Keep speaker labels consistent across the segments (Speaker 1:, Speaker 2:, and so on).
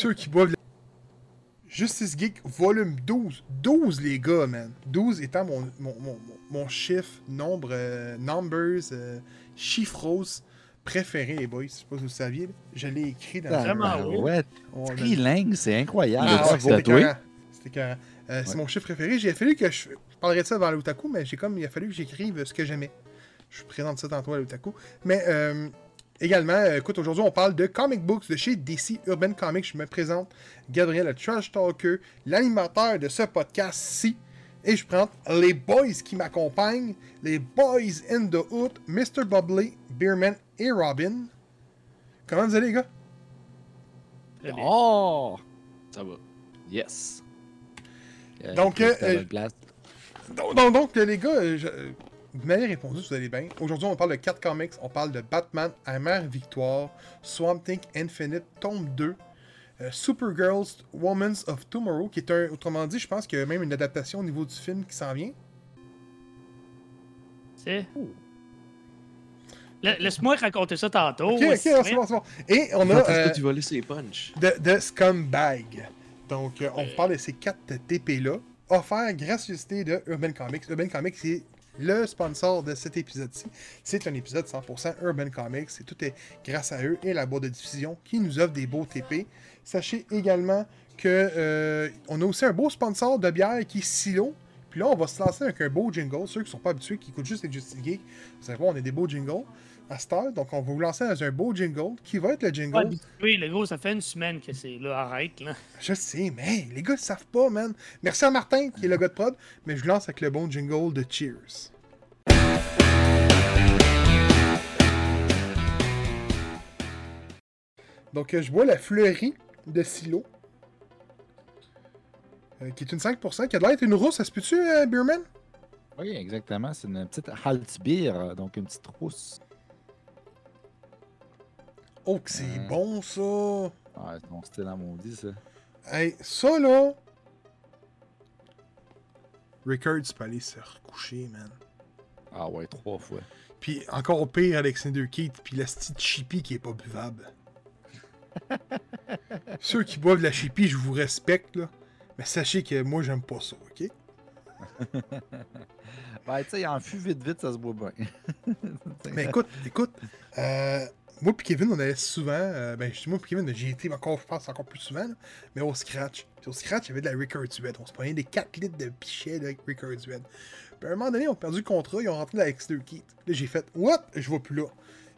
Speaker 1: Ceux qui boivent. Justice Geek volume 12. 12, les gars, man. 12 étant mon, mon, mon, mon chiffre, nombre, euh, numbers, euh, chiffros préféré, les boys. Je sais pas si vous saviez. là. Je l'ai écrit dans
Speaker 2: Vraiment, oui.
Speaker 3: Ouais, trilingue, c'est incroyable.
Speaker 1: Ah,
Speaker 4: L'as-tu
Speaker 1: ouais, c'était. Euh, C'est
Speaker 3: Ouais.
Speaker 1: mon chiffre préféré. J'ai fallu que je. Je parlerai de ça devant l'Otaku, mais j'ai comme il a fallu que j'écrive ce que j'aimais. Je présente ça tantôt à l'Otaku. Mais euh, également, euh, écoute, aujourd'hui, on parle de comic books de chez DC Urban Comics. Je me présente Gabriel, le Trash Talker, l'animateur de ce podcast-ci. Et je présente les boys qui m'accompagnent, les boys in the hood, Mr. Bubbly, Beerman et Robin. Comment vous allez, les gars?
Speaker 2: Très bien.
Speaker 3: Oh!
Speaker 4: Ça va. Yes.
Speaker 3: Euh,
Speaker 1: Donc, euh, euh. Donc, donc, donc, les gars, je- vous m'avez répondu, vous allez bien. Aujourd'hui, on parle de 4 comics. On parle de Batman, Amère Victoire, Swamp Thing Infinite, tome 2, euh, Supergirls, Women's of Tomorrow, qui est un, autrement dit, je pense qu'il y a même une adaptation au niveau du film qui s'en vient.
Speaker 2: C'est. La- Laisse-moi raconter ça tantôt.
Speaker 1: ok, ok,
Speaker 2: c'est
Speaker 1: bon, c'est bon. Et on a
Speaker 4: est-ce
Speaker 1: euh,
Speaker 4: que tu vas laisser les punch?
Speaker 1: de, de Scumbag. Donc, euh, on vous parle de ces 4 TP-là, offerts gracieuseté de Urban Comics. Urban Comics, c'est le sponsor de cet épisode-ci. C'est un épisode 100% Urban Comics. Et tout est grâce à eux et la boîte de diffusion qui nous offre des beaux TP. Sachez également que euh, on a aussi un beau sponsor de bière qui est Silo. Puis là, on va se lancer avec un beau jingle. Ceux qui ne sont pas habitués, qui écoutent juste les Justice Geek, vous savez quoi, on a des beaux jingles à cette heure. Donc, on va vous lancer dans un beau jingle qui va être le jingle?
Speaker 2: Ouais, oui, le gros, ça fait une semaine que c'est là. Arrête, là.
Speaker 1: Je sais, mais les gars, ils savent pas, man. Merci à Martin, qui est le gars de prod, mais je lance avec le bon jingle de Cheers. Donc, euh, je bois la fleurie de Silo, euh, qui est une 5%, qui a l'air d'être une rousse. Ça se peut-tu, euh, Beerman?
Speaker 3: Oui, exactement. C'est une petite Haltbier, donc une petite rousse.
Speaker 1: Oh, que c'est
Speaker 3: Euh.
Speaker 1: bon, ça!
Speaker 3: Ah, c'est mon style à maudit, ça.
Speaker 1: Hey, ça, là... Rickard, tu peux aller se recoucher, man.
Speaker 3: Ah ouais, trois fois.
Speaker 1: Puis encore pire, Alexander Keith, puis la petite chippy qui est pas buvable. Ceux qui boivent de la chippy, je vous respecte, là. Mais sachez que moi, j'aime pas ça, ok?
Speaker 3: Ben, tu sais, en fût vite, vite, ça se boit bien.
Speaker 1: Mais écoute, écoute, euh, moi puis Kevin, on allait souvent, euh, ben je dis moi puis Kevin, j'ai été encore, je pense, encore plus souvent, là, mais au Scratch. Puis au Scratch, il y avait de la Rickard Duet. On se prenait des 4 litres de pichet de Rickard Duet. Puis à un moment donné, on a perdu le contrat, ils ont rentré dans Alexander Keith. Là, j'ai fait, what? Je vais plus là.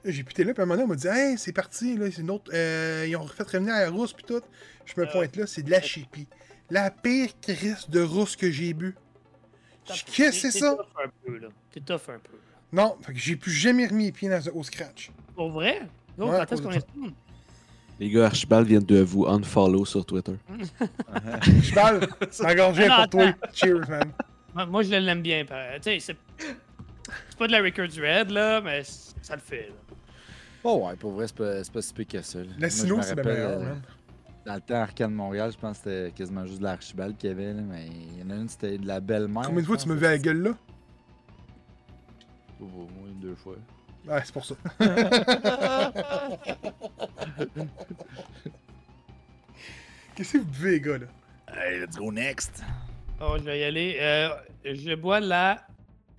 Speaker 1: Là, j'ai puté là, puis à un moment donné, on m'a dit, hey, c'est parti, là, c'est une autre. euh, ils ont refait revenir à la rousse, puis tout. Je me
Speaker 2: Euh.
Speaker 1: pointe là, c'est de la chippy. La pire crise de rousse que j'ai bu. Qu'est-ce que c'est
Speaker 2: T'es
Speaker 1: ça?
Speaker 2: tough un peu, là. T'es tough un peu.
Speaker 1: Non, fait que j'ai plus jamais remis les pieds dans, au Scratch.
Speaker 2: Pour vrai? Gros,
Speaker 1: Ouais,
Speaker 2: quand est-ce
Speaker 1: pour
Speaker 2: qu'on
Speaker 1: le
Speaker 2: est. Hmm.
Speaker 4: Les gars, Archibald vient de vous unfollow sur Twitter.
Speaker 1: Parle, ma gorgée est
Speaker 2: Non,
Speaker 1: pour toi. Cheers, man.
Speaker 2: Moi, moi, je l'aime bien. pareil. Tu sais, c'est. C'est pas de la Rickard Red, là, mais c- ça le fait, là.
Speaker 3: Oh ouais, pour vrai, c'est pas, c'est pas si pire que ça. là. Moi,
Speaker 1: La
Speaker 3: je me
Speaker 1: c'est bien
Speaker 3: rappelle,
Speaker 1: meilleur,
Speaker 3: euh,
Speaker 1: man.
Speaker 3: Dans le temps, Arcade Montréal, je pense que c'était quasiment juste de l'Archibald qu'il y avait, là, mais il y en a une, c'était de la belle-mère.
Speaker 1: Combien de fois
Speaker 3: je
Speaker 1: tu me veux à la gueule là?
Speaker 3: Au moins deux fois.
Speaker 1: Ouais, c'est pour ça. Qu'est-ce que vous buvez, les gars, là?
Speaker 3: Let's go next!
Speaker 2: Oh, je vais y aller. Euh, je bois la.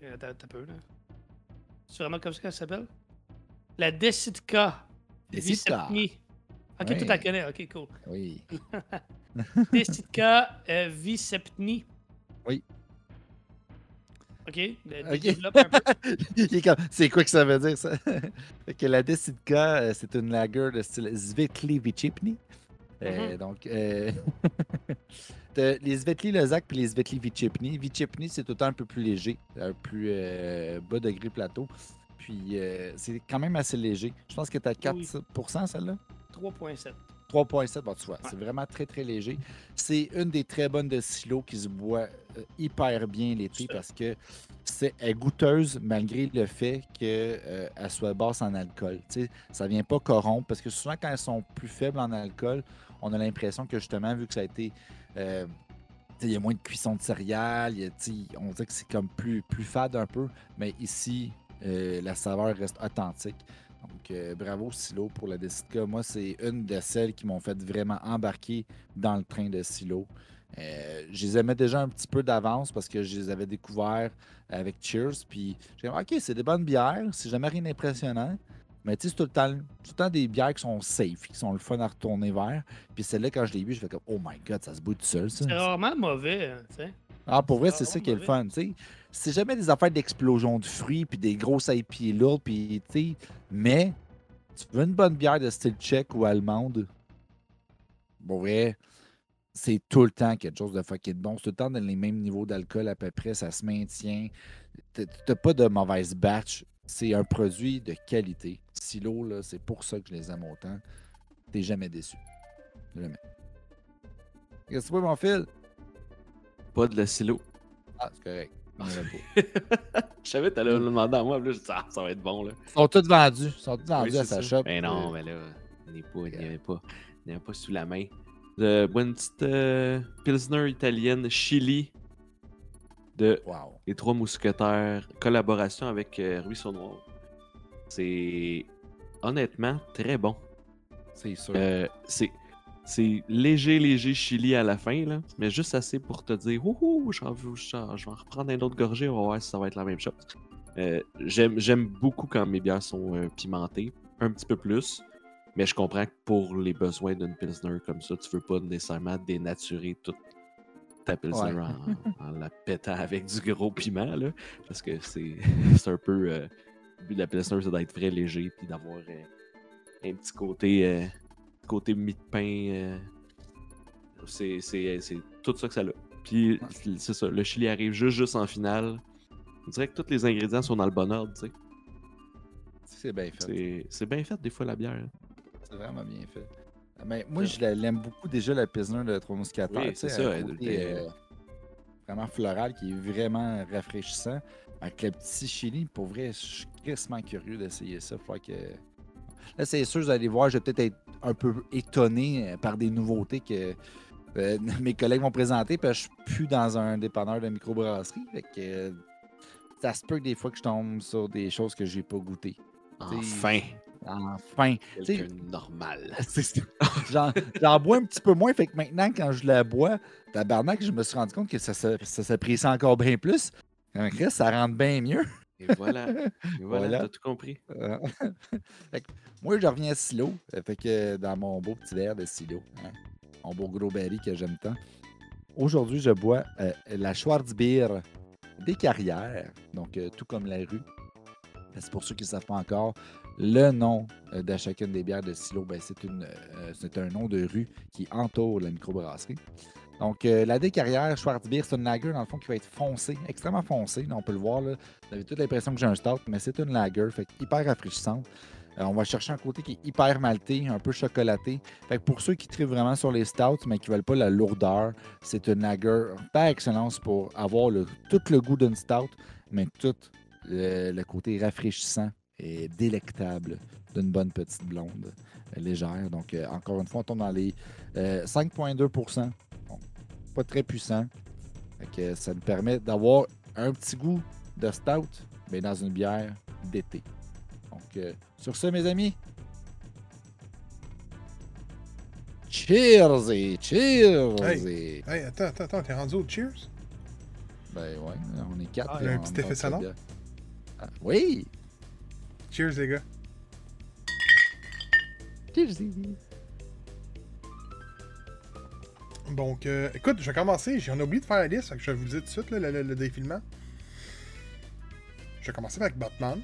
Speaker 2: Euh, Attends, un peu, là. C'est vraiment comme ça qu'elle s'appelle? La. Decitka. Vicepni. Ok, tout la connaît. Ok, cool.
Speaker 3: Oui.
Speaker 2: Decitka euh, Vicepni.
Speaker 3: Oui.
Speaker 2: Ok. un peu.
Speaker 3: Comme- C'est quoi que ça veut dire, ça? Fait que la Decidka, euh, c'est une lager de style Svetli Vichipni. Euh,
Speaker 2: Mhm.
Speaker 3: Donc, euh, les Svetli Lezak puis les Svetli Vichipni. Vichipni, c'est autant un peu plus léger, un plus euh, bas degré plateau. Puis, euh, c'est quand même assez léger. Je pense que t'as 4% celle-là?
Speaker 2: 3.7.
Speaker 3: 3.7, bon, tu vois, c'est vraiment très très léger. C'est une des très bonnes de silo qui se boit euh, hyper bien l'été parce que c'est est goûteuse malgré le fait qu'elle soit basse en alcool. Tu sais, ça vient pas corrompre parce que souvent quand elles sont plus faibles en alcool, on a l'impression que justement, vu que ça a été. euh, il y a moins de cuisson de céréales, y a, on dirait que c'est comme plus, plus fade un peu, mais ici, euh, la saveur reste authentique. Donc, euh, bravo Silo pour la Decitka. Moi, c'est une de celles qui m'ont fait vraiment embarquer dans le train de Silo. Euh, je les aimais déjà un petit peu d'avance parce que je les avais découverts avec Cheers. Puis j'ai dit, OK, c'est des bonnes bières, c'est jamais rien d'impressionnant. Mais tu sais, c'est tout, le temps- tout le temps des bières qui sont safe, qui sont le fun à retourner vers. Puis celle-là, quand je l'ai bu, je fais comme, oh my god, ça se bout tout seul.
Speaker 2: C'est rarement mauvais, hein, tu sais.
Speaker 3: Ah, pour vrai, c'est ça qui est le fun, tu sais. C'est jamais des affaires d'explosion de fruits, puis des grosses IP lourdes, puis tu sais. Mais, tu veux une bonne bière de style tchèque ou allemande, pour vrai, c'est tout le temps quelque chose de fucking bon. C'est tout le temps dans les mêmes niveaux d'alcool à peu près, ça se maintient. T'as- pas de mauvaise batch. C'est un produit de qualité. Silo, là, c'est pour ça que je les aime autant. T'es jamais déçu. Jamais. Qu'est-ce que tu veux, mon fil?
Speaker 4: Pas de la silo.
Speaker 3: Ah, c'est correct. Pas.
Speaker 4: Je savais que t'allais me demander à moi, là, je dis, ah, ça va être bon, là.
Speaker 3: Ils sont tous vendus. Ils sont tous vendus
Speaker 4: Oui,
Speaker 3: à sa
Speaker 4: ça.
Speaker 3: shop.
Speaker 4: Mais non,
Speaker 3: Euh,
Speaker 4: mais là, il n'y pas, il n'y avait pas, il n'y avait pas sous la main. De, bois une petite euh, Pilsner italienne Chili de
Speaker 3: Wow.
Speaker 4: Les Trois Mousquetaires, collaboration avec euh, Ruisseau Noir. C'est honnêtement très bon.
Speaker 3: C'est sûr.
Speaker 4: Euh, c'est c'est léger, léger chili à la fin, là, mais juste assez pour te dire Ouhou, j'en veux- j'en- je vais en reprendre un autre gorgée, on va voir si ça va être la même chose. Euh, J'aime j'aime beaucoup quand mes bières sont euh, pimentées, un petit peu plus, mais je comprends que pour les besoins d'une Pilsner comme ça, tu veux pas nécessairement dénaturer toute ta Pilsner
Speaker 3: Ouais.
Speaker 4: en, en la pétant avec du gros piment, là, parce que c'est c'est un peu. euh, le but de la Pilsner, c'est d'être très léger puis d'avoir euh, un petit côté. Côté mie de pain. euh, c'est, c'est, c'est tout ça que ça a. Puis c'est ça, le chili arrive juste, juste en finale. On dirait que tous les ingrédients sont dans le bon ordre, tu sais.
Speaker 3: C'est bien fait.
Speaker 4: C'est, bien fait des fois la bière. hein.
Speaker 3: C'est vraiment bien fait. Mais moi, je la- l'aime beaucoup déjà, la Pilsner de Trois Mousquetaires.
Speaker 4: Oui, c'est ça, elle
Speaker 3: côté, euh, vraiment floral qui est vraiment rafraîchissant. Avec le petit chili, pour vrai, je suis crissement curieux d'essayer ça. Faut que... Là, c'est sûr, vous allez voir, je vais peut-être être un peu étonné euh, par des nouveautés que euh, mes collègues vont présenter, parce que je suis plus dans un dépanneur de microbrasserie. Fait que euh, ça se peut que des fois que je tombe sur des choses que j'ai pas goûtées.
Speaker 4: Enfin,
Speaker 3: Enfin!
Speaker 4: normal.
Speaker 3: C'est ça. J'en bois un petit peu moins, fait que maintenant, quand je la bois, tabarnak, je me suis rendu compte que ça, ça, ça s'apprécie encore bien plus. Ça rentre bien mieux.
Speaker 4: Et voilà, et voilà,
Speaker 3: Voilà.
Speaker 4: t'as tout compris.
Speaker 3: Fait que moi, je reviens à Silo, fait que dans mon beau petit verre de Silo, hein, mon beau gros berry que j'aime tant. Aujourd'hui, je bois euh, la Schwarzbier des carrières, donc euh, tout comme la rue. C'est pour ceux qui ne savent pas encore, le nom euh, de chacune des bières de Silo, ben, c'est un nom de rue qui entoure la microbrasserie. Donc, euh, la Descarrières Schwarzbier, c'est une lager, dans le fond, qui va être foncée, extrêmement foncée. Là, on peut le voir, là. Vous avez toute l'impression que j'ai un stout, mais c'est une lager, fait hyper rafraîchissante. Euh, on va chercher un côté qui est hyper malté, un peu chocolaté. Fait que pour ceux qui trivent vraiment sur les stouts, mais qui ne veulent pas la lourdeur, c'est une lager par excellence pour avoir tout le goût d'une stout, mais tout le, côté rafraîchissant et délectable d'une bonne petite blonde légère. Donc, euh, encore une fois, on tombe dans les euh, 5,2 Bon, Pas très puissant. Que ça nous permet d'avoir un petit goût de stout, mais dans une bière d'été. Donc, euh, sur ce, mes amis, cheers et cheers! et-
Speaker 1: Hey, attends, attends, attends, t'es rendu au Cheers?
Speaker 3: Ben ouais, on est quatre.
Speaker 2: Ah,
Speaker 1: il y a un petit effet
Speaker 3: dans
Speaker 1: sonore?
Speaker 3: cette bière. Ah, oui!
Speaker 1: Cheers, les gars. Donc, euh, écoute, je vais commencer. J'en ai oublié de faire la liste, je vais vous le dire tout de suite, là, le, le- le défilement. Je vais commencer avec Batman.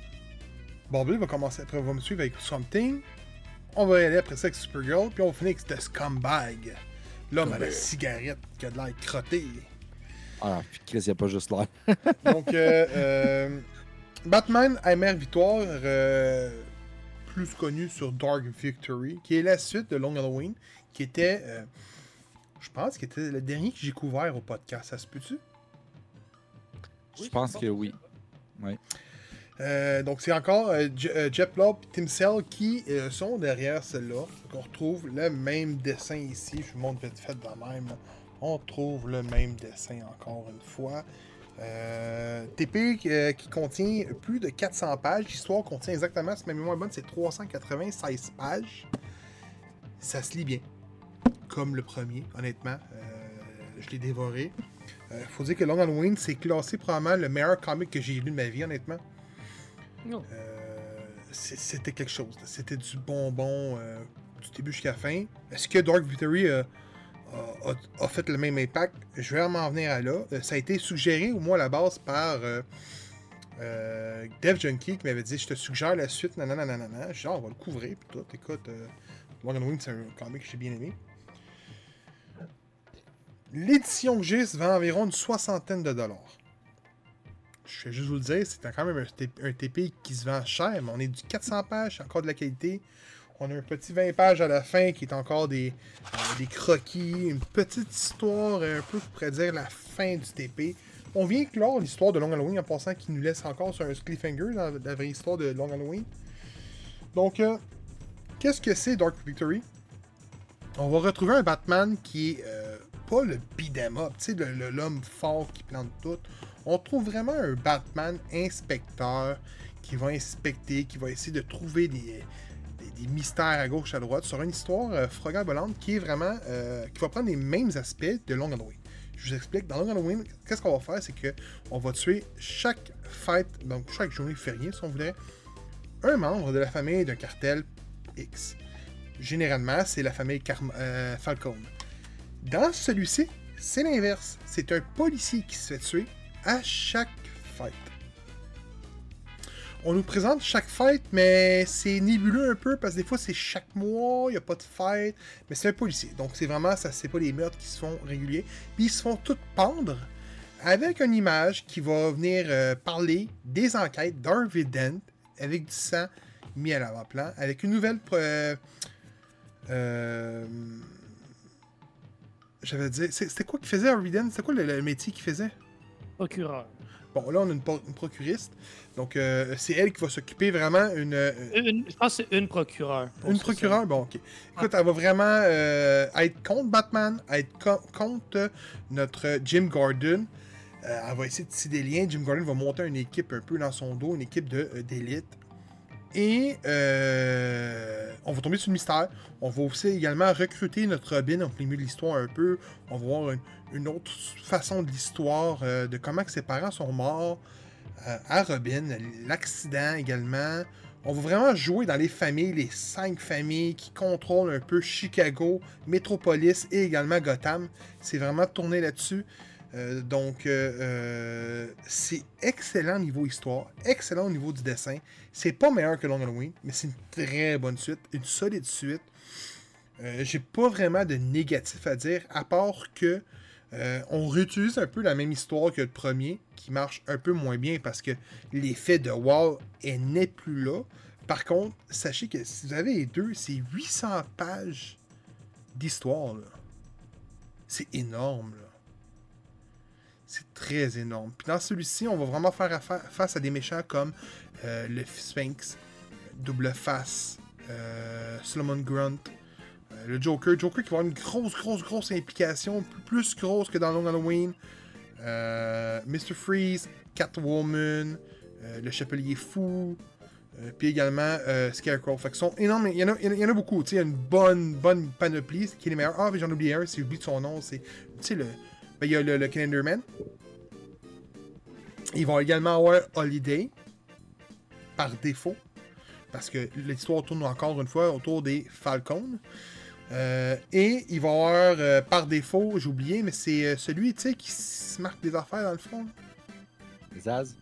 Speaker 1: Bobby va commencer après, va me suivre avec Something. On va y aller après ça avec Supergirl, puis on va finir avec The Scumbag. L'homme à la cigarette qui a de l'air crotté.
Speaker 3: Ah, puis Chris, il n'y a pas juste l'air.
Speaker 1: Donc, euh, euh, Batman Amère Victoire, euh, plus connu sur Dark Victory, qui est la suite de Long Halloween, qui était, euh, je pense, qui était le dernier que j'ai couvert au podcast. Ça se peut-tu?
Speaker 3: Je pense que oui.
Speaker 1: Euh, donc, c'est encore euh, Je- euh, Jeff Lobb et Tim Cell qui euh, sont derrière celle-là. On retrouve le même dessin ici. Je vous montre vite fait de même. On retrouve le même dessin encore une fois. Euh, TP euh, qui contient plus de 400 pages. L'histoire contient exactement, si ma mémoire est bonne, c'est 396 pages. Ça se lit bien. Comme le premier, honnêtement. Euh, je l'ai dévoré. Euh, faut dire que Long Halloween, c'est classé probablement le meilleur comic que j'ai lu de ma vie, honnêtement.
Speaker 2: Non.
Speaker 1: Euh, c'était quelque chose. C'était du bonbon du début jusqu'à la fin. Est-ce que Dark Victory a, a- a fait le même impact? Je vais m'en venir à là. Ça a été suggéré, au moins à la base, par euh, euh, Dev Junkie qui m'avait dit Je te suggère la suite, nanana, nanana. Ah, on va le couvrir. Puis tout, écoute, euh, Long Halloween, c'est un comic que j'ai bien aimé. L'édition que se vend environ une soixantaine de dollars. Je vais juste vous le dire, c'est quand même un, TP qui se vend cher, mais on est du 400 pages, encore de la qualité. On a un petit 20 pages à la fin qui est encore des, euh, des croquis, une petite histoire, un peu, je pourrais dire, la fin du TP. On vient clore l'histoire de Long Halloween en passant qui nous laisse encore sur un cliffhanger dans la vraie histoire de Long Halloween. Donc, euh, qu'est-ce que c'est Dark Victory? On va retrouver un Batman qui est euh, pas le beat'em up, l'homme fort qui plante tout. On trouve vraiment un Batman inspecteur qui va inspecter, qui va essayer de trouver des, mystères à gauche, à droite, sur une histoire euh, frogable qui est vraiment. euh, qui va prendre les mêmes aspects de Long Halloween. Je vous explique, dans Long Halloween, qu'est-ce qu'on va faire, c'est que on va tuer chaque fête, donc chaque journée fériée, si on voudrait, un membre de la famille d'un cartel X. Généralement, c'est la famille euh, Falcone. Dans celui-ci, c'est l'inverse. C'est un policier qui se fait tuer à chaque fête. On nous présente chaque fête, mais c'est nébuleux un peu parce que des fois c'est chaque mois, il n'y a pas de fête, mais c'est un policier. Donc c'est vraiment, ça c'est pas des meurtres qui se font réguliers. Puis ils se font toutes pendre avec une image qui va venir euh, parler des enquêtes d'Harvey Dent avec du sang mis à l'avant-plan, avec une nouvelle. euh, euh, J'avais dit. C'était quoi qu'il faisait Harvey C'était quoi le, le métier qu'il faisait?
Speaker 2: Procureur.
Speaker 1: Bon, là, on a une, pro- une procuriste. Donc, euh, c'est elle qui va s'occuper vraiment une. euh,
Speaker 2: Une- je pense que c'est une procureure.
Speaker 1: une
Speaker 2: ça,
Speaker 1: procureure, bon, ok. Écoute, elle va vraiment euh, être contre Batman, être co- contre notre Jim Gordon. Elle va essayer de tisser des liens. Jim Gordon va monter une équipe un peu dans son dos, une équipe d'élite. Et euh, on va tomber sur le mystère. On va aussi également recruter notre Robin en plein l'histoire un peu. On va voir une, une autre façon de l'histoire, euh, de comment que ses parents sont morts euh, à Robin, l'accident également. On va vraiment jouer dans les familles, les cinq familles qui contrôlent un peu Chicago, Metropolis et également Gotham. C'est vraiment tourné là-dessus. Euh, donc, euh, euh, c'est excellent niveau histoire, excellent au niveau du dessin. C'est pas meilleur que Long Halloween, mais c'est une très bonne suite, une solide suite. J'ai pas vraiment de négatif à dire, à part que on réutilise un peu la même histoire que le premier, qui marche un peu moins bien parce que l'effet de wow n'est plus là. Par contre, sachez que si vous avez les deux, c'est 800 pages d'histoire. C'est énorme. là. C'est très énorme. Puis dans celui-ci, on va vraiment faire face à des méchants comme euh, le Sphinx, Double Face, euh, Solomon Grunt, euh, le Joker. Joker qui va avoir une grosse, grosse, grosse implication, plus- grosse que dans Long Halloween. Mr. Freeze, Catwoman, le Chapelier Fou, puis également Scarecrow. Fait sont énormes, il y en a, beaucoup. Il y a une bonne, bonne panoplie qui est les meilleurs. Ah, mais j'en oublie un, si j'oublie son nom, c'est. Le. Ben, il y a le, le Calendar Man. Ils vont également avoir Holiday, par défaut, parce que l'histoire tourne encore une fois autour des Falcons. Euh, et il va avoir euh, par défaut, j'ai oublié, mais c'est euh, celui qui se marque des affaires dans le fond.
Speaker 3: Zaz?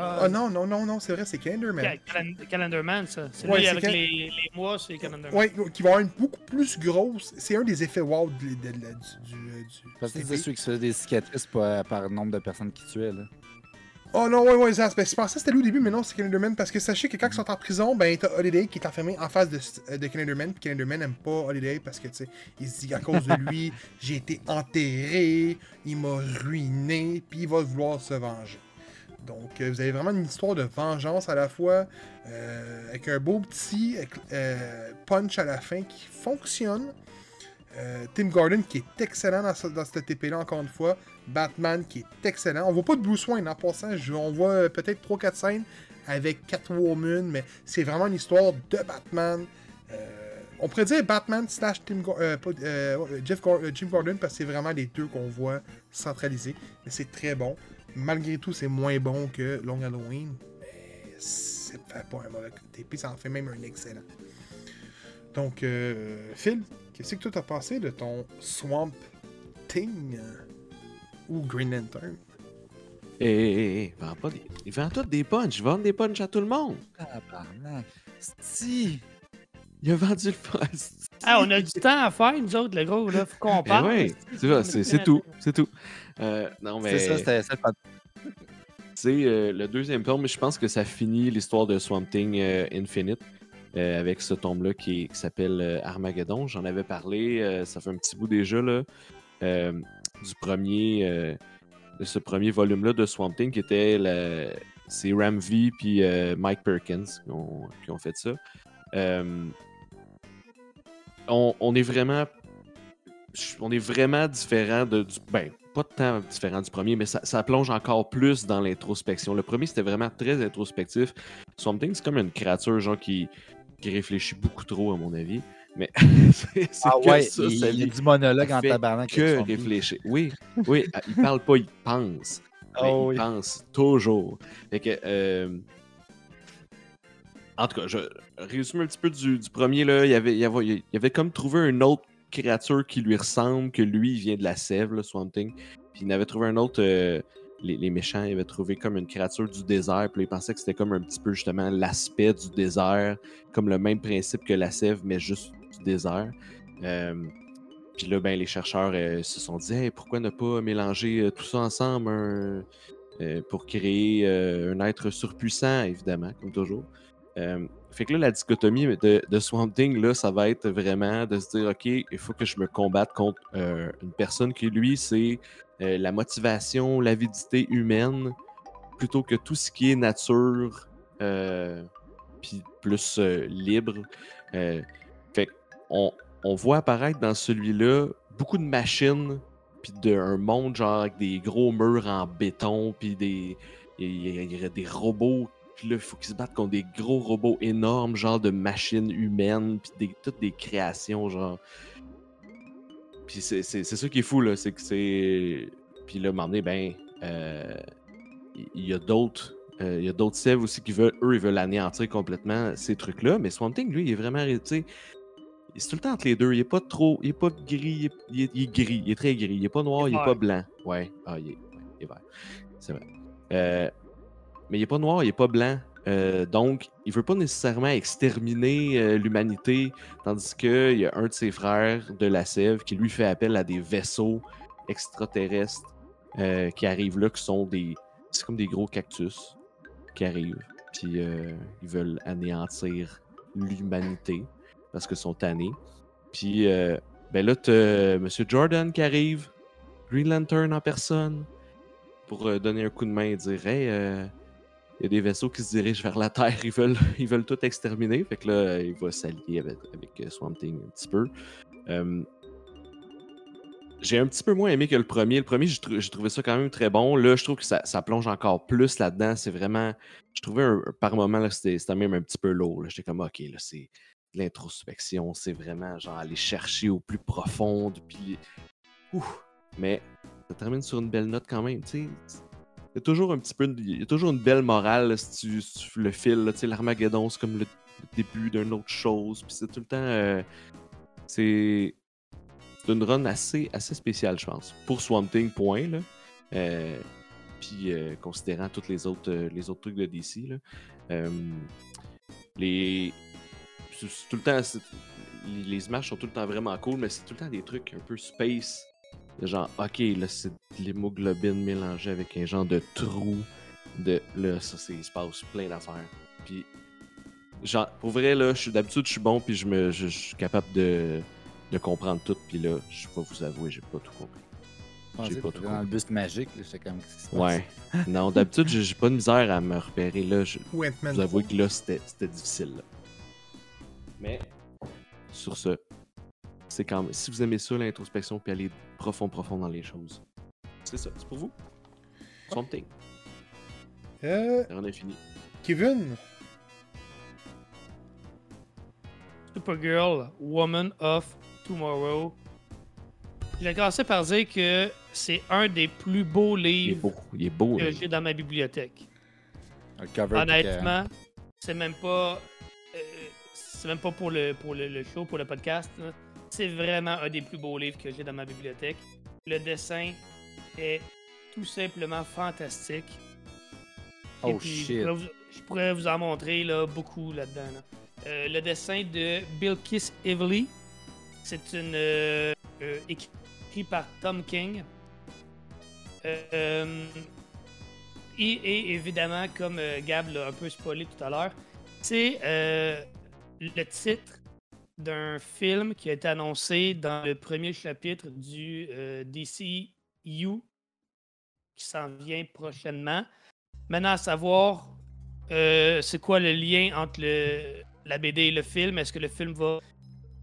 Speaker 2: Ah,
Speaker 1: Ah non, non, non, non, c'est vrai, c'est Calendar Man.
Speaker 2: Cal- Cal- Calendar Man, ça. C'est
Speaker 1: Ouais,
Speaker 2: lui avec
Speaker 1: Cal-
Speaker 2: les, les mois, c'est Calendar Man.
Speaker 1: Ouais, qui va avoir une beaucoup plus grosse. C'est un des effets wow de, de- de- du, du, du-
Speaker 3: Parce que c'est celui qui se fait des cicatrices par, par nombre de personnes qui tuait, là.
Speaker 1: Oh non, ouais, ouais, Zaz. Ben, je pensais que c'était lui au début, mais non, c'est Calendar Man. Parce que sachez que quand ils sont en prison, ben, t'as Holiday qui est enfermé en face de, de Calendar Man. Puis Calendar Man n'aime pas Holiday parce que, tu sais, il se dit à cause de lui, j'ai été enterré, il m'a ruiné, puis il va vouloir se venger. Donc, euh, vous avez vraiment une histoire de vengeance à la fois, euh, avec un beau petit euh, punch à la fin qui fonctionne. Tim Gordon qui est excellent dans, ce- dans cette TP-là, encore une fois. Batman qui est excellent. On voit pas de Bruce Wayne en passant. On voit peut-être 3-4 scènes avec Catwoman, mais c'est vraiment une histoire de Batman. On pourrait dire Batman slash Tim Jim Gordon parce que c'est vraiment les deux qu'on voit centralisés. Mais c'est très bon. Malgré tout, c'est moins bon que Long Halloween. Mais c'est fait pas un mauvais TP, ça en fait même un excellent. Donc, euh, Phil, qu'est-ce que tu as passé de ton Swamp Thing euh, ou Green Lantern?
Speaker 4: Hé, hé, hé, vends pas des... Ils vendent tous des punchs. Ils vendent des punchs à tout le monde.
Speaker 3: Tabarnak. Si.
Speaker 4: Il a vendu le punch.
Speaker 2: Ah, on a du temps à faire, nous autres, le gros, là. Faut qu'on
Speaker 4: Ben
Speaker 2: parle.
Speaker 4: ouais, tu vois, c'est tout. C'est tout. Euh, non, mais.
Speaker 3: C'est ça, c'était
Speaker 4: C'est euh, le deuxième tome, mais je pense que ça finit l'histoire de Swamp Thing euh, Infinite euh, avec ce tome-là qui, qui s'appelle euh, Armageddon. J'en avais parlé, euh, ça fait un petit bout déjà, là, euh, du premier, euh, de ce premier volume-là de Swamp Thing qui était c'est Ram V puis euh, Mike Perkins qui ont, qui ont fait ça. On, on est vraiment on est vraiment différent de, du. Ben, pas tant différent du premier, mais ça, ça plonge encore plus dans l'introspection. Le premier, c'était vraiment très introspectif. Swamp Thing, c'est comme une créature, genre, qui, qui réfléchit beaucoup trop, à mon avis. Mais c'est
Speaker 3: Ah ouais,
Speaker 4: ça,
Speaker 3: il,
Speaker 4: ça
Speaker 3: il y a du monologue en tabarnak.
Speaker 4: que réfléchir. Oui, oui, ah, il parle pas, il pense.
Speaker 3: Oh
Speaker 4: il
Speaker 3: oui.
Speaker 4: pense toujours. Fait que, euh, En tout cas, je résume un petit peu du, premier. Là, il, avait, il, avait, il avait comme trouvé une autre créature qui lui ressemble, que lui, il vient de la sève, là. Puis il avait trouvé un autre. euh, les, méchants, ils avaient trouvé comme une créature du désert. Puis ils pensaient que c'était comme un petit peu justement l'aspect du désert, comme le même principe que la sève, mais juste du désert. Euh, puis là, ben, les chercheurs euh, se sont dit Hey, pourquoi ne pas mélanger tout ça ensemble? Pour créer un être surpuissant, évidemment, comme toujours. Euh, fait que là, la dichotomie de, de Swamp Thing, là, ça va être vraiment de se dire OK, il faut que je me combatte contre euh, une personne qui, lui, c'est euh, la motivation, l'avidité humaine, plutôt que tout ce qui est nature, puis plus libre. Fait qu'on on voit apparaître dans celui-là beaucoup de machines, puis d'un monde genre avec des gros murs en béton, puis des, y y des robots. Puis là, il faut qu'ils se battent contre des gros robots énormes, genre de machines humaines, puis des, toutes des créations, genre. Puis c'est ça qui est fou, là, c'est que c'est. Puis là, à un moment donné, ben, euh, il y a d'autres. euh, Il y a d'autres sèves aussi qui veulent, eux, ils veulent anéantir complètement ces trucs-là. Mais Swamp Thing, lui, il est vraiment, tu sais, c'est tout le temps entre les deux. Il est pas trop, il est pas gris, il est, il est- est gris, il est très gris. Il est pas noir,
Speaker 2: Il
Speaker 4: il
Speaker 2: est
Speaker 4: est pas blanc. Ouais, ah, il est, il est vert. C'est vrai. Euh, mais il est pas noir, il est pas blanc. Euh, donc, il veut pas nécessairement exterminer euh, l'humanité, tandis qu'il y a un de ses frères de la Sève qui lui fait appel à des vaisseaux extraterrestres euh, qui arrivent là, qui sont des. C'est comme des gros cactus qui arrivent. Puis ils veulent anéantir l'humanité parce qu'ils sont tannés. Puis ben là, t'as Monsieur Jordan qui arrive, Green Lantern en personne, pour donner un coup de main et dire Hey, il y a des vaisseaux qui se dirigent vers la Terre, ils veulent, ils veulent tout exterminer. Fait que là, il va s'allier avec, avec euh, Swamp Thing un petit peu. Euh, j'ai un petit peu moins aimé que le premier. Le premier, j'ai trou- j'ai trouvé ça quand même très bon. Là, je trouve que ça, plonge encore plus là-dedans. C'est vraiment. Je trouvais un- par moment, c'était même un petit peu lourd. J'étais comme, OK, là, c'est l'introspection. C'est vraiment genre aller chercher au plus profond. Puis. Ouf! Mais ça termine sur une belle note quand même. Tu sais, toujours un petit peu. Il y a toujours une belle morale si, tu, le fil. là. Tu sais, l'Armageddon, c'est comme le, début d'une autre chose. Puis c'est tout le temps. euh, c'est une run assez, assez spéciale, je pense. Pour Swamp Thing, point. Là. Euh, puis euh, considérant tous les autres, les autres trucs de DC. Les. tout le temps. Les, les sont tout le temps vraiment cool, mais c'est tout le temps des trucs un peu space. Genre, ok, là, c'est de l'hémoglobine mélangée avec un genre de trou. De, là, ça, c'est, il se passe plein d'affaires. Puis, genre, pour vrai, là, je suis d'habitude, je suis bon, puis je, me, je, je suis capable de, de comprendre tout. Puis là, je vais vous avouer, j'ai pas tout compris. J'ai pas tout
Speaker 3: dans le
Speaker 4: compris.
Speaker 3: buste magique. là, J'étais comme, qu'est-ce qui se passe?
Speaker 4: Ouais. non, d'habitude, j'ai j'ai pas de misère à me repérer. Là, je, vous avouer
Speaker 1: 3.
Speaker 4: que là, c'était c'était difficile. là. Mais, sur ce, c'est quand même. Si vous aimez ça, l'introspection, puis aller profond, profond dans les choses. C'est ça, c'est pour vous. Swamp Thing.
Speaker 1: Euh,
Speaker 4: On a fini.
Speaker 1: Kevin,
Speaker 2: Supergirl, Woman of Tomorrow. J'ai commencé par dire que c'est un des plus beaux
Speaker 4: Il est
Speaker 2: livres
Speaker 4: beau. Il est beau.
Speaker 2: que
Speaker 4: là.
Speaker 2: j'ai dans ma bibliothèque.
Speaker 3: Un cover
Speaker 2: Honnêtement, c'est même pas. euh, c'est même pas pour le, pour le, le show, pour le podcast. là. C'est vraiment un des plus beaux livres que j'ai dans ma bibliothèque. Le dessin est tout simplement fantastique. Et
Speaker 3: Oh
Speaker 2: puis,
Speaker 3: shit.
Speaker 2: Je pourrais, vous, je pourrais vous en montrer là, beaucoup là-dedans. là. Euh, le dessin de Bilkis Evely. C'est une euh, euh, écrit par Tom King. Euh, et, et évidemment, comme Gab l'a un peu spoilé tout à l'heure, c'est euh, le titre d'un film qui a été annoncé dans le premier chapitre du euh, DCU qui s'en vient prochainement. Maintenant, à savoir, euh, c'est quoi le lien entre la BD et le film? Est-ce que le film va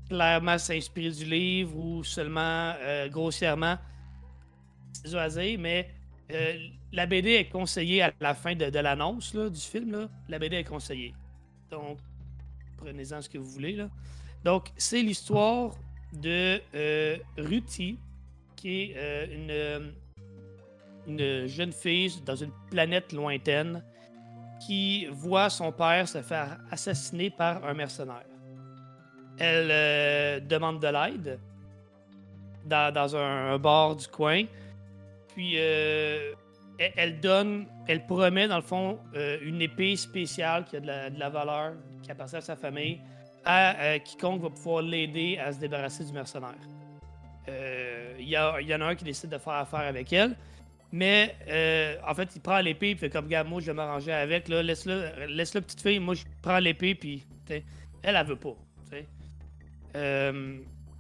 Speaker 2: clairement s'inspirer du livre ou seulement euh, grossièrement? C'est mais la BD est conseillée à la fin de, l'annonce du film. La BD est conseillée. Donc, prenez-en ce que vous voulez. Donc, c'est l'histoire de euh, Ruthie, qui est euh, une, euh, une jeune fille dans une planète lointaine qui voit son père se faire assassiner par un mercenaire. Elle demande de l'aide dans, un, bar du coin. Puis elle, donne, elle promet dans le fond une épée spéciale qui a de la valeur, qui appartient à sa famille, à euh, quiconque va pouvoir l'aider à se débarrasser du mercenaire. Euh, Il y, y en a un qui décide de faire affaire avec elle. Mais euh, en fait, il prend l'épée, il fait comme gars, moi je vais m'arranger avec, là, laisse-le, laisse-le petite fille, moi je prends l'épée, puis elle, elle veut pas.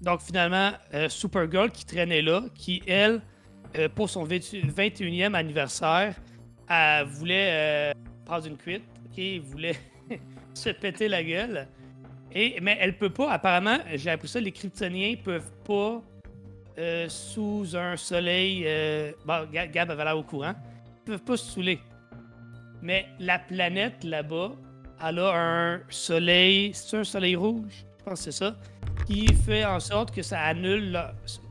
Speaker 2: donc finalement, Supergirl qui traînait là, qui elle, pour son 20 21e anniversaire, elle voulait prendre une cuite, voulait se péter la gueule. Mais elle peut pas, apparemment, j'ai appris ça, les kryptoniens peuvent pas euh, sous un soleil. euh, bon, Ga- Gab avait l'air au courant. Ils peuvent pas se saouler. Mais la planète là-bas, elle a un soleil. C'est un soleil rouge, je pense que c'est ça. Qui fait en sorte que ça annule,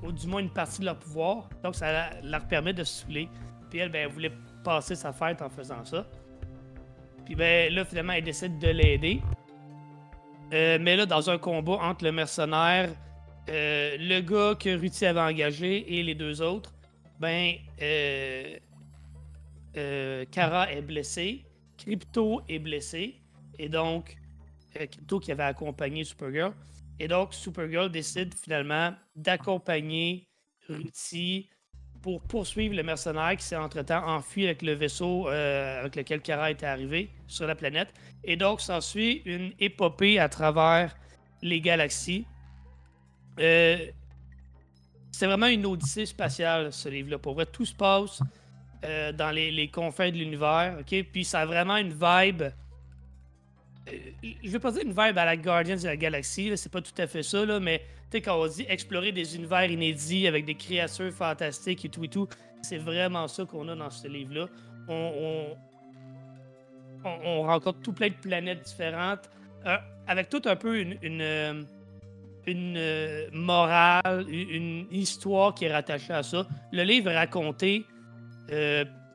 Speaker 2: ou du moins une partie de leur pouvoir. Donc ça leur permet de se saouler. Puis elle, ben, elle voulait passer sa fête en faisant ça. Puis ben là, finalement, elle décide de l'aider. Euh, mais là, dans un combat entre le mercenaire, euh, le gars que Ruti avait engagé et les deux autres, ben, euh, Kara est blessée, Crypto est blessé, et donc, Crypto qui avait accompagné Supergirl, et donc Supergirl décide finalement d'accompagner Ruti pour poursuivre le mercenaire qui s'est entre-temps enfui avec le vaisseau euh, avec lequel Kara était arrivé sur la planète. Et donc, s'ensuit une épopée à travers les galaxies. Euh, c'est vraiment une odyssée spatiale, ce livre-là. Pour vrai, tout se passe euh, dans les, les confins de l'univers. Puis ça a vraiment une vibe. Euh, je veux pas dire une vibe à la Guardians de la Galaxie, c'est pas tout à fait ça, mais tu quand on dit explorer des univers inédits avec des créatures fantastiques et tout et tout, c'est vraiment ça qu'on a dans ce livre-là. On, on- on- on rencontre tout plein de planètes différentes, avec tout un peu une, euh, euh, morale, une, histoire qui est rattachée à ça. Le livre est raconté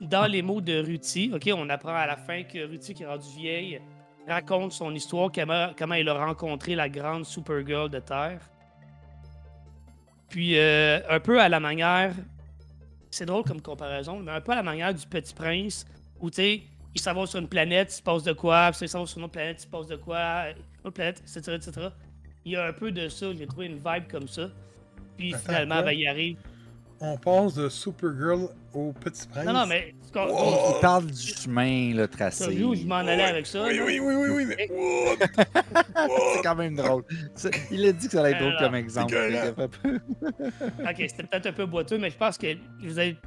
Speaker 2: dans les mots de Ruti. Ok, on apprend à la fin que Ruti, qui est rendue vieille, raconte son histoire, comment, comment il a rencontré la grande Supergirl de Terre. Puis, euh, un peu à la manière. C'est drôle comme comparaison, mais un peu à la manière du Petit Prince, où tu sais, il s'en va sur une planète, il se passe de quoi, puis il s'en va sur une autre planète, il se passe de quoi, une autre planète, etc., etc. Il y a un peu de ça, j'ai trouvé une vibe comme ça. Puis
Speaker 1: Attends,
Speaker 2: finalement, ben, il arrive.
Speaker 1: On passe de Supergirl au Petit Prince.
Speaker 2: Non, non, mais.
Speaker 1: Oh!
Speaker 3: Il parle du chemin
Speaker 2: T'as
Speaker 3: tracé.
Speaker 2: vu où je m'en allais avec ça?
Speaker 1: Oui,
Speaker 2: là?
Speaker 1: oui, oui, oui, oui, mais.
Speaker 3: C'est quand même drôle. Il a dit que ça allait être drôle
Speaker 2: Alors,
Speaker 3: comme exemple.
Speaker 2: Ok, c'était peut-être un peu boiteux, mais je pense que vous avez.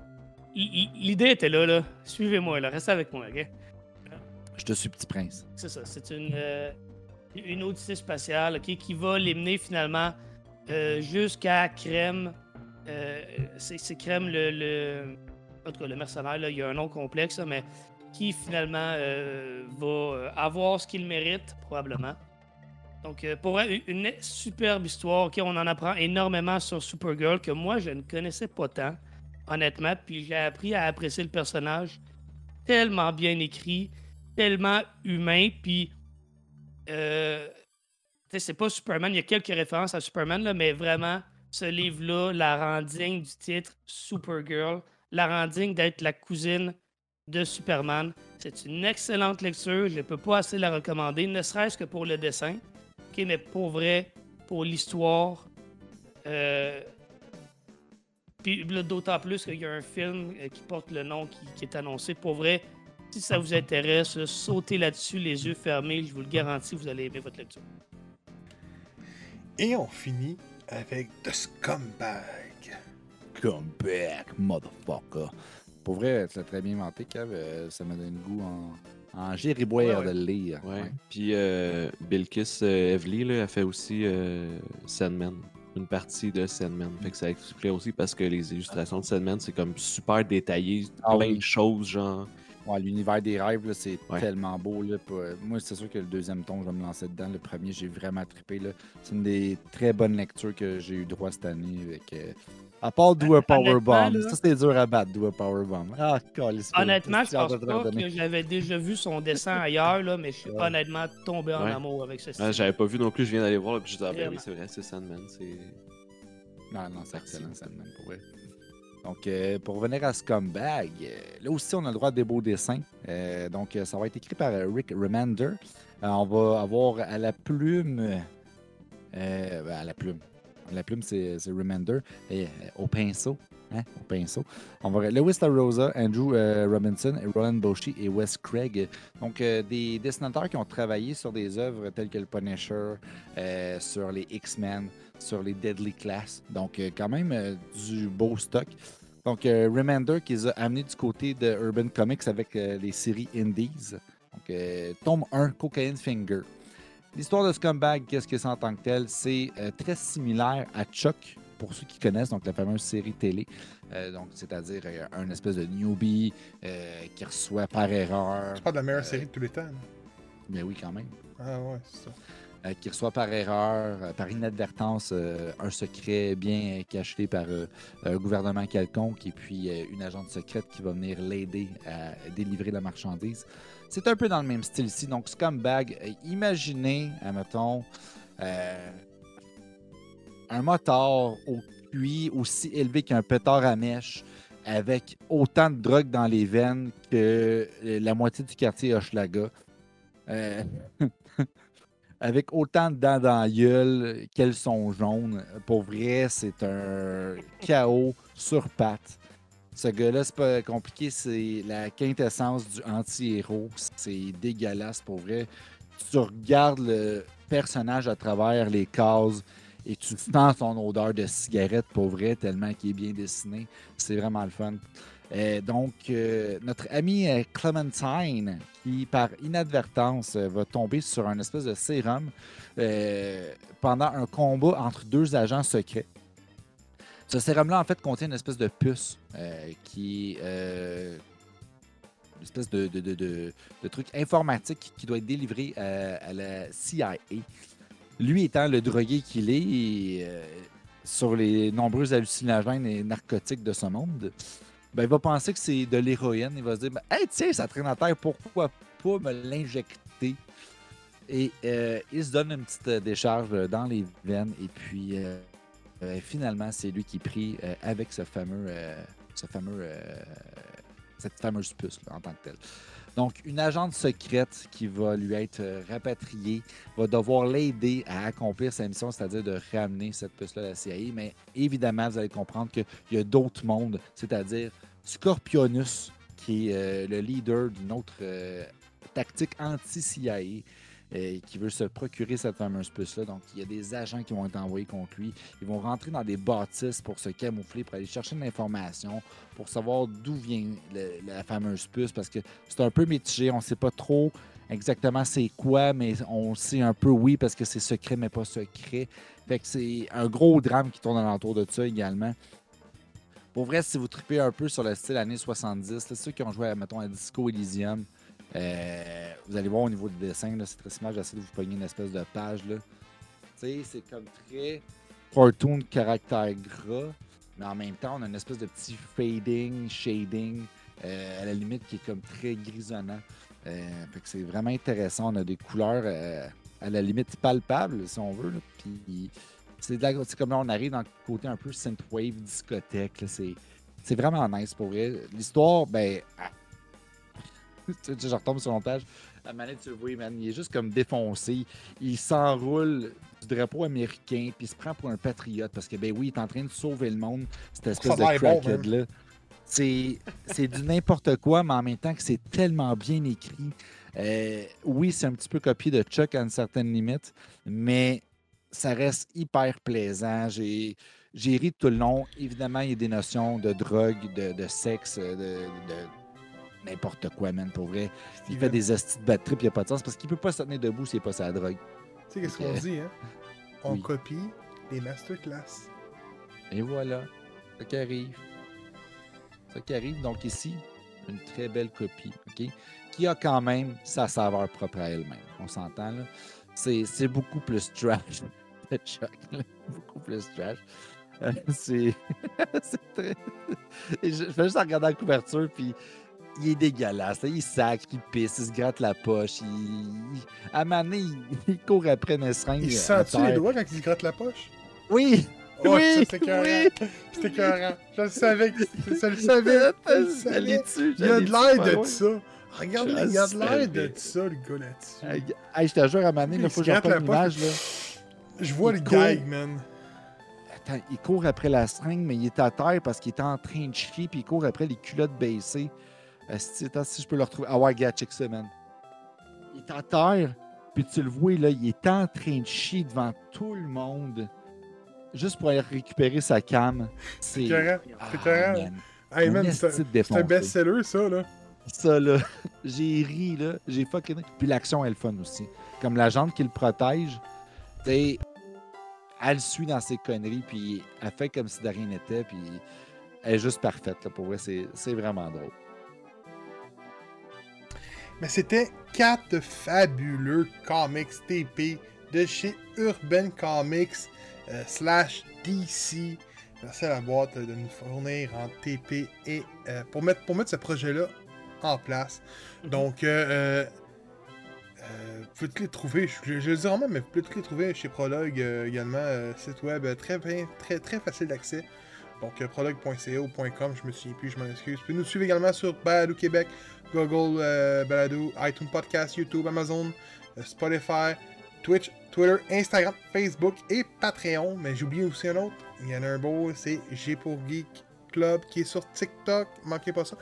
Speaker 2: L'idée était là, là. Suivez-moi, là. Restez avec moi, ok?
Speaker 3: Je te suis, petit prince.
Speaker 2: C'est ça. C'est une, euh, une odyssée spatiale, ok, qui va les mener finalement euh, jusqu'à Crème. Euh, c'est Crème le, le. Le mercenaire, là, il y a un nom complexe, mais qui finalement euh, va euh, avoir ce qu'il mérite, probablement. Donc, pour une superbe histoire. ok, on en apprend énormément sur Supergirl que moi, je ne connaissais pas tant, honnêtement. Puis j'ai appris à apprécier le personnage tellement bien écrit, tellement humain. Puis, c'est pas Superman. Il y a quelques références à Superman, là, mais vraiment, ce livre-là la rend digne du titre Supergirl, la rend digne d'être la cousine de Superman. C'est une excellente lecture. Je ne peux pas assez la recommander, ne serait-ce que pour le dessin. Mais pour vrai, pour l'histoire. euh, d'autant plus qu'il y a un film euh, qui porte le nom qui, est annoncé. Pour vrai, si ça vous intéresse, sautez là-dessus, les yeux fermés. Je vous le garantis, vous allez aimer votre lecture.
Speaker 1: Et on finit avec The Scumbag.
Speaker 3: Come back, motherfucker. Pour vrai, tu l'as très bien inventé, Kev. Euh, ça m'a donné le goût en, en gériboire
Speaker 2: Ouais, ouais.
Speaker 3: de le lire.
Speaker 4: Ouais. Puis euh, Bilkis euh, Evely là, a fait aussi euh, Sandman. Une partie de Sandman. Fait que ça explique aussi parce que les illustrations de Sandman, c'est comme super détaillé.
Speaker 3: Ah
Speaker 4: plein
Speaker 3: oui.
Speaker 4: de choses, genre.
Speaker 3: Ouais, L'univers des rêves, là, c'est
Speaker 4: Ouais.
Speaker 3: tellement beau. Là, pour- Moi, c'est sûr que le deuxième ton, je vais me lancer dedans. Le premier, j'ai vraiment trippé. là. C'est une des très bonnes lectures que j'ai eu droit cette année. Avec, euh, À part Do a Powerbomb.
Speaker 2: là-
Speaker 3: Ça, c'était dur à battre, Do a Powerbomb. Ah,
Speaker 2: Honnêtement, je pense pas que j'avais déjà vu son dessin ailleurs, là, mais je suis
Speaker 3: Ouais.
Speaker 2: honnêtement tombé en
Speaker 4: Ouais.
Speaker 2: amour avec ce
Speaker 4: Ah,
Speaker 2: style.
Speaker 4: J'avais pas vu non plus, je viens d'aller voir, puis je disais, ah ben oui,
Speaker 2: Vraiment.
Speaker 4: c'est vrai, c'est Sandman. C'est...
Speaker 3: Non, non, c'est excellent, Sandman, pour vrai. Donc, euh, pour revenir à Scumbag, euh, là aussi, on a le droit à des beaux dessins. Euh, donc, euh, ça va être écrit par Rick Remender. On va avoir à la plume. ben, à la plume. La plume, c'est Remender. Et au pinceau. Hein, au pinceau. On va Lewis LaRosa, Andrew Robinson, Roland Boshi et Wes Craig. Donc, des dessinateurs qui ont travaillé sur des œuvres telles que le Punisher, sur les X-Men, sur les Deadly Class. Donc, euh, quand même euh, du beau stock. Donc, euh, Remender qui les a amenés du côté de Urban Comics avec les séries Indies. Donc, tome 1, Cocaine Finger. L'histoire de Scumbag, qu'est-ce que c'est en tant que tel? C'est très similaire à Chuck, pour ceux qui connaissent, donc la fameuse série télé. Euh, donc, c'est-à-dire euh, un espèce de newbie euh, qui reçoit par erreur.
Speaker 1: C'est pas de la meilleure série de tous les temps. là.
Speaker 3: Mais oui, quand même.
Speaker 1: Ah ouais, c'est ça.
Speaker 3: Euh, qui reçoit par erreur, euh, par inadvertance, euh, un secret bien caché par euh, un gouvernement quelconque et puis une agente secrète qui va venir l'aider à délivrer la marchandise. C'est un peu dans le même style ici. Donc, Scumbag, imaginez, admettons, un motard au aussi élevé qu'un pétard à mèche avec autant de drogue dans les veines que la moitié du quartier Hochelaga. Avec autant de dents dans la qu'elles sont jaunes. Pour vrai, c'est un chaos sur pattes. Ce gars-là, c'est pas compliqué, c'est la quintessence du anti-héros. C'est dégueulasse pour vrai. Tu regardes le personnage à travers les cases et tu sens son odeur de cigarette pour vrai, tellement qu'il est bien dessiné. C'est vraiment le fun. Euh, donc, euh, notre ami euh, Clementine, qui par inadvertance va tomber sur un espèce de sérum pendant un combat entre deux agents secrets. Ce sérum-là, en fait, contient une espèce de puce qui une espèce de, truc informatique qui doit être délivré à, la CIA. Lui étant le drogué qu'il est, sur les nombreux hallucinogènes et narcotiques de ce monde, ben, il va penser que c'est de l'héroïne. Il va se dire ben, Hey, tiens, ça traîne à terre, pourquoi pas me l'injecter? Et euh, il se donne une petite euh, décharge euh, dans les veines. Et puis, finalement, c'est lui qui prie avec ce fameux, ce fameux, cette fameuse puce en tant que telle. Donc, une agente secrète qui va lui être euh, rapatriée va devoir l'aider à accomplir sa mission, c'est-à-dire de ramener cette puce-là à la CIA. Mais évidemment, vous allez comprendre qu'il y a d'autres mondes, c'est-à-dire Scorpionus, qui est euh, le leader d'une autre euh, tactique anti-CIA. Qui veut se procurer cette fameuse puce-là. Donc, il y a des agents qui vont être envoyés contre lui. Ils vont rentrer dans des bâtisses pour se camoufler, pour aller chercher de l'information, pour savoir d'où vient la fameuse puce, parce que c'est un peu mitigé. On ne sait pas trop exactement c'est quoi, mais on sait un peu oui parce que c'est secret, mais pas secret. Fait que c'est un gros drame qui tourne alentour de ça également. Pour vrai, si vous tripez un peu sur le style années 70, c'est ceux qui ont joué, mettons, à Disco Elysium, euh, vous allez voir au niveau du dessin, c'est très simple. J'essaie de vous pogner une espèce de page. C'est comme très cartoon caractère gras, mais en même temps, on a une espèce de petit fading, shading, euh, à la limite qui est comme très grisonnant. Euh, c'est vraiment intéressant. On a des couleurs à la limite palpables, si on veut. Puis c'est comme là, on arrive dans le côté un peu synthwave, discothèque. C'est vraiment nice pour vrai. L'histoire, ben. je retombe sur mon page. La manette, tu le vois, man, il est juste comme défoncé. Il s'enroule du drapeau américain, puis il se prend pour un patriote parce que, ben oui, il est en train de sauver le monde, cette espèce de crackhead-là. c'est du n'importe quoi, mais en même temps que c'est tellement bien écrit. Euh, oui, c'est un petit peu copié de Chuck à une certaine limite, mais ça reste hyper plaisant. J'ai, ri tout le long. Évidemment, il y a des notions de drogue, de, sexe, de, n'importe quoi, man, pour vrai. Il fait des astuces de bad trip, il n'y a pas de sens parce qu'il peut pas se tenir debout n'est pas sa drogue.
Speaker 1: Tu sais, qu'est-ce qu'on dit, hein? On copie les masterclass.
Speaker 3: Et voilà. Ça qui arrive. Ça qui arrive. Donc ici, une très belle copie, OK? Qui a quand même sa saveur propre à elle-même. On s'entend, là? C'est beaucoup plus trash beaucoup plus trash. Euh, c'est. très. je fais juste regarder la couverture, puis il est dégueulasse. Il sac, il pisse, il se gratte la poche. Il... À un moment donné, il... court après une seringue.
Speaker 1: Il sent-tu les doigts quand il se gratte la poche?
Speaker 3: Oui! Oh, oui,
Speaker 1: c'était écœurant. C'était écœurant. Je le savais. Que... Je le savais. Il y a de l'air de ça. Regarde, il y a de l'air de ça, le gars là-dessus.
Speaker 3: Hey, je te jure, à un moment donné, il faut que je reprenne l'image.
Speaker 1: Je vois le gag, man.
Speaker 3: Attends, il court après la string, mais il est à terre parce qu'il est en train de chier, puis il court après les culottes baissées. Si je peux le retrouver. Ah ouais, gars, check ça, man. Il est à terre, puis tu le vois, là, il est en train de chier devant tout le monde. Juste pour aller récupérer sa cam.
Speaker 1: C'est carré. C'est carré. Hey, man, c'est un best-seller, ça, là.
Speaker 3: Ça, là. J'ai ri, là. J'ai fucking. Puis l'action est le fun aussi. Comme la jante qui le protège elle suit dans ses conneries, puis elle fait comme si de rien n'était, puis elle est juste parfaite. pour vrai, c'est vraiment drôle.
Speaker 1: Mais c'était quatre fabuleux comics TP de chez Urban Comics euh, slash DC. Merci à la boîte de nous fournir en TP et euh, pour, mettre, pour mettre ce projet-là en place. Mhm. Donc, euh, euh, vous pouvez les trouver, je, je le dis vraiment, mais vous pouvez les trouver chez Prologue également, site web très, très, très facile d'accès. Donc prologue.ca ou .com, je me souviens plus, je m'en excuse. Vous pouvez nous suivre également sur Balado Québec, Google Balado, iTunes Podcast, YouTube, Amazon, Spotify, Twitch, Twitter, Instagram, Facebook et Patreon. Mais j'oublie aussi un autre. Il y en a un beau, c'est G pour Geek Club qui est sur TikTok. Manquez pas ça.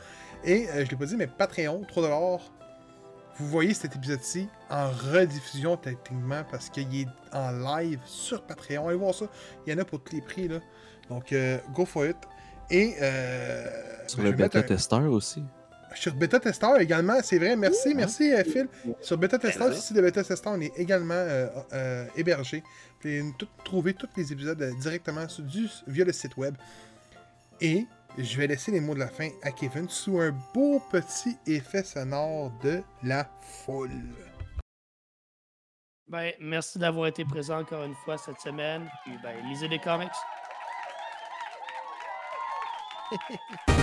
Speaker 1: Et je l'ai pas dit, mais Patreon, 3$ vous voyez cet épisode-ci en rediffusion techniquement parce qu'il est en live sur Patreon. Allez voir ça. Il y en a pour tous les prix. Là. Donc, euh, go for it. Et. Euh,
Speaker 4: sur le bêta testeur aussi.
Speaker 1: Sur bêta testeur également, c'est vrai. Merci, merci euh, Phil. Sur bêta testeur, ici de bêta testeur, on est également hébergé. Vous pouvez trouver tous les épisodes directement du, via le site web. Et je vais laisser les mots de la fin à Kevin sous un beau petit effet sonore de la foule.
Speaker 2: Ben, merci d'avoir été présent encore une fois cette semaine. Puis, ben, lisez des comics.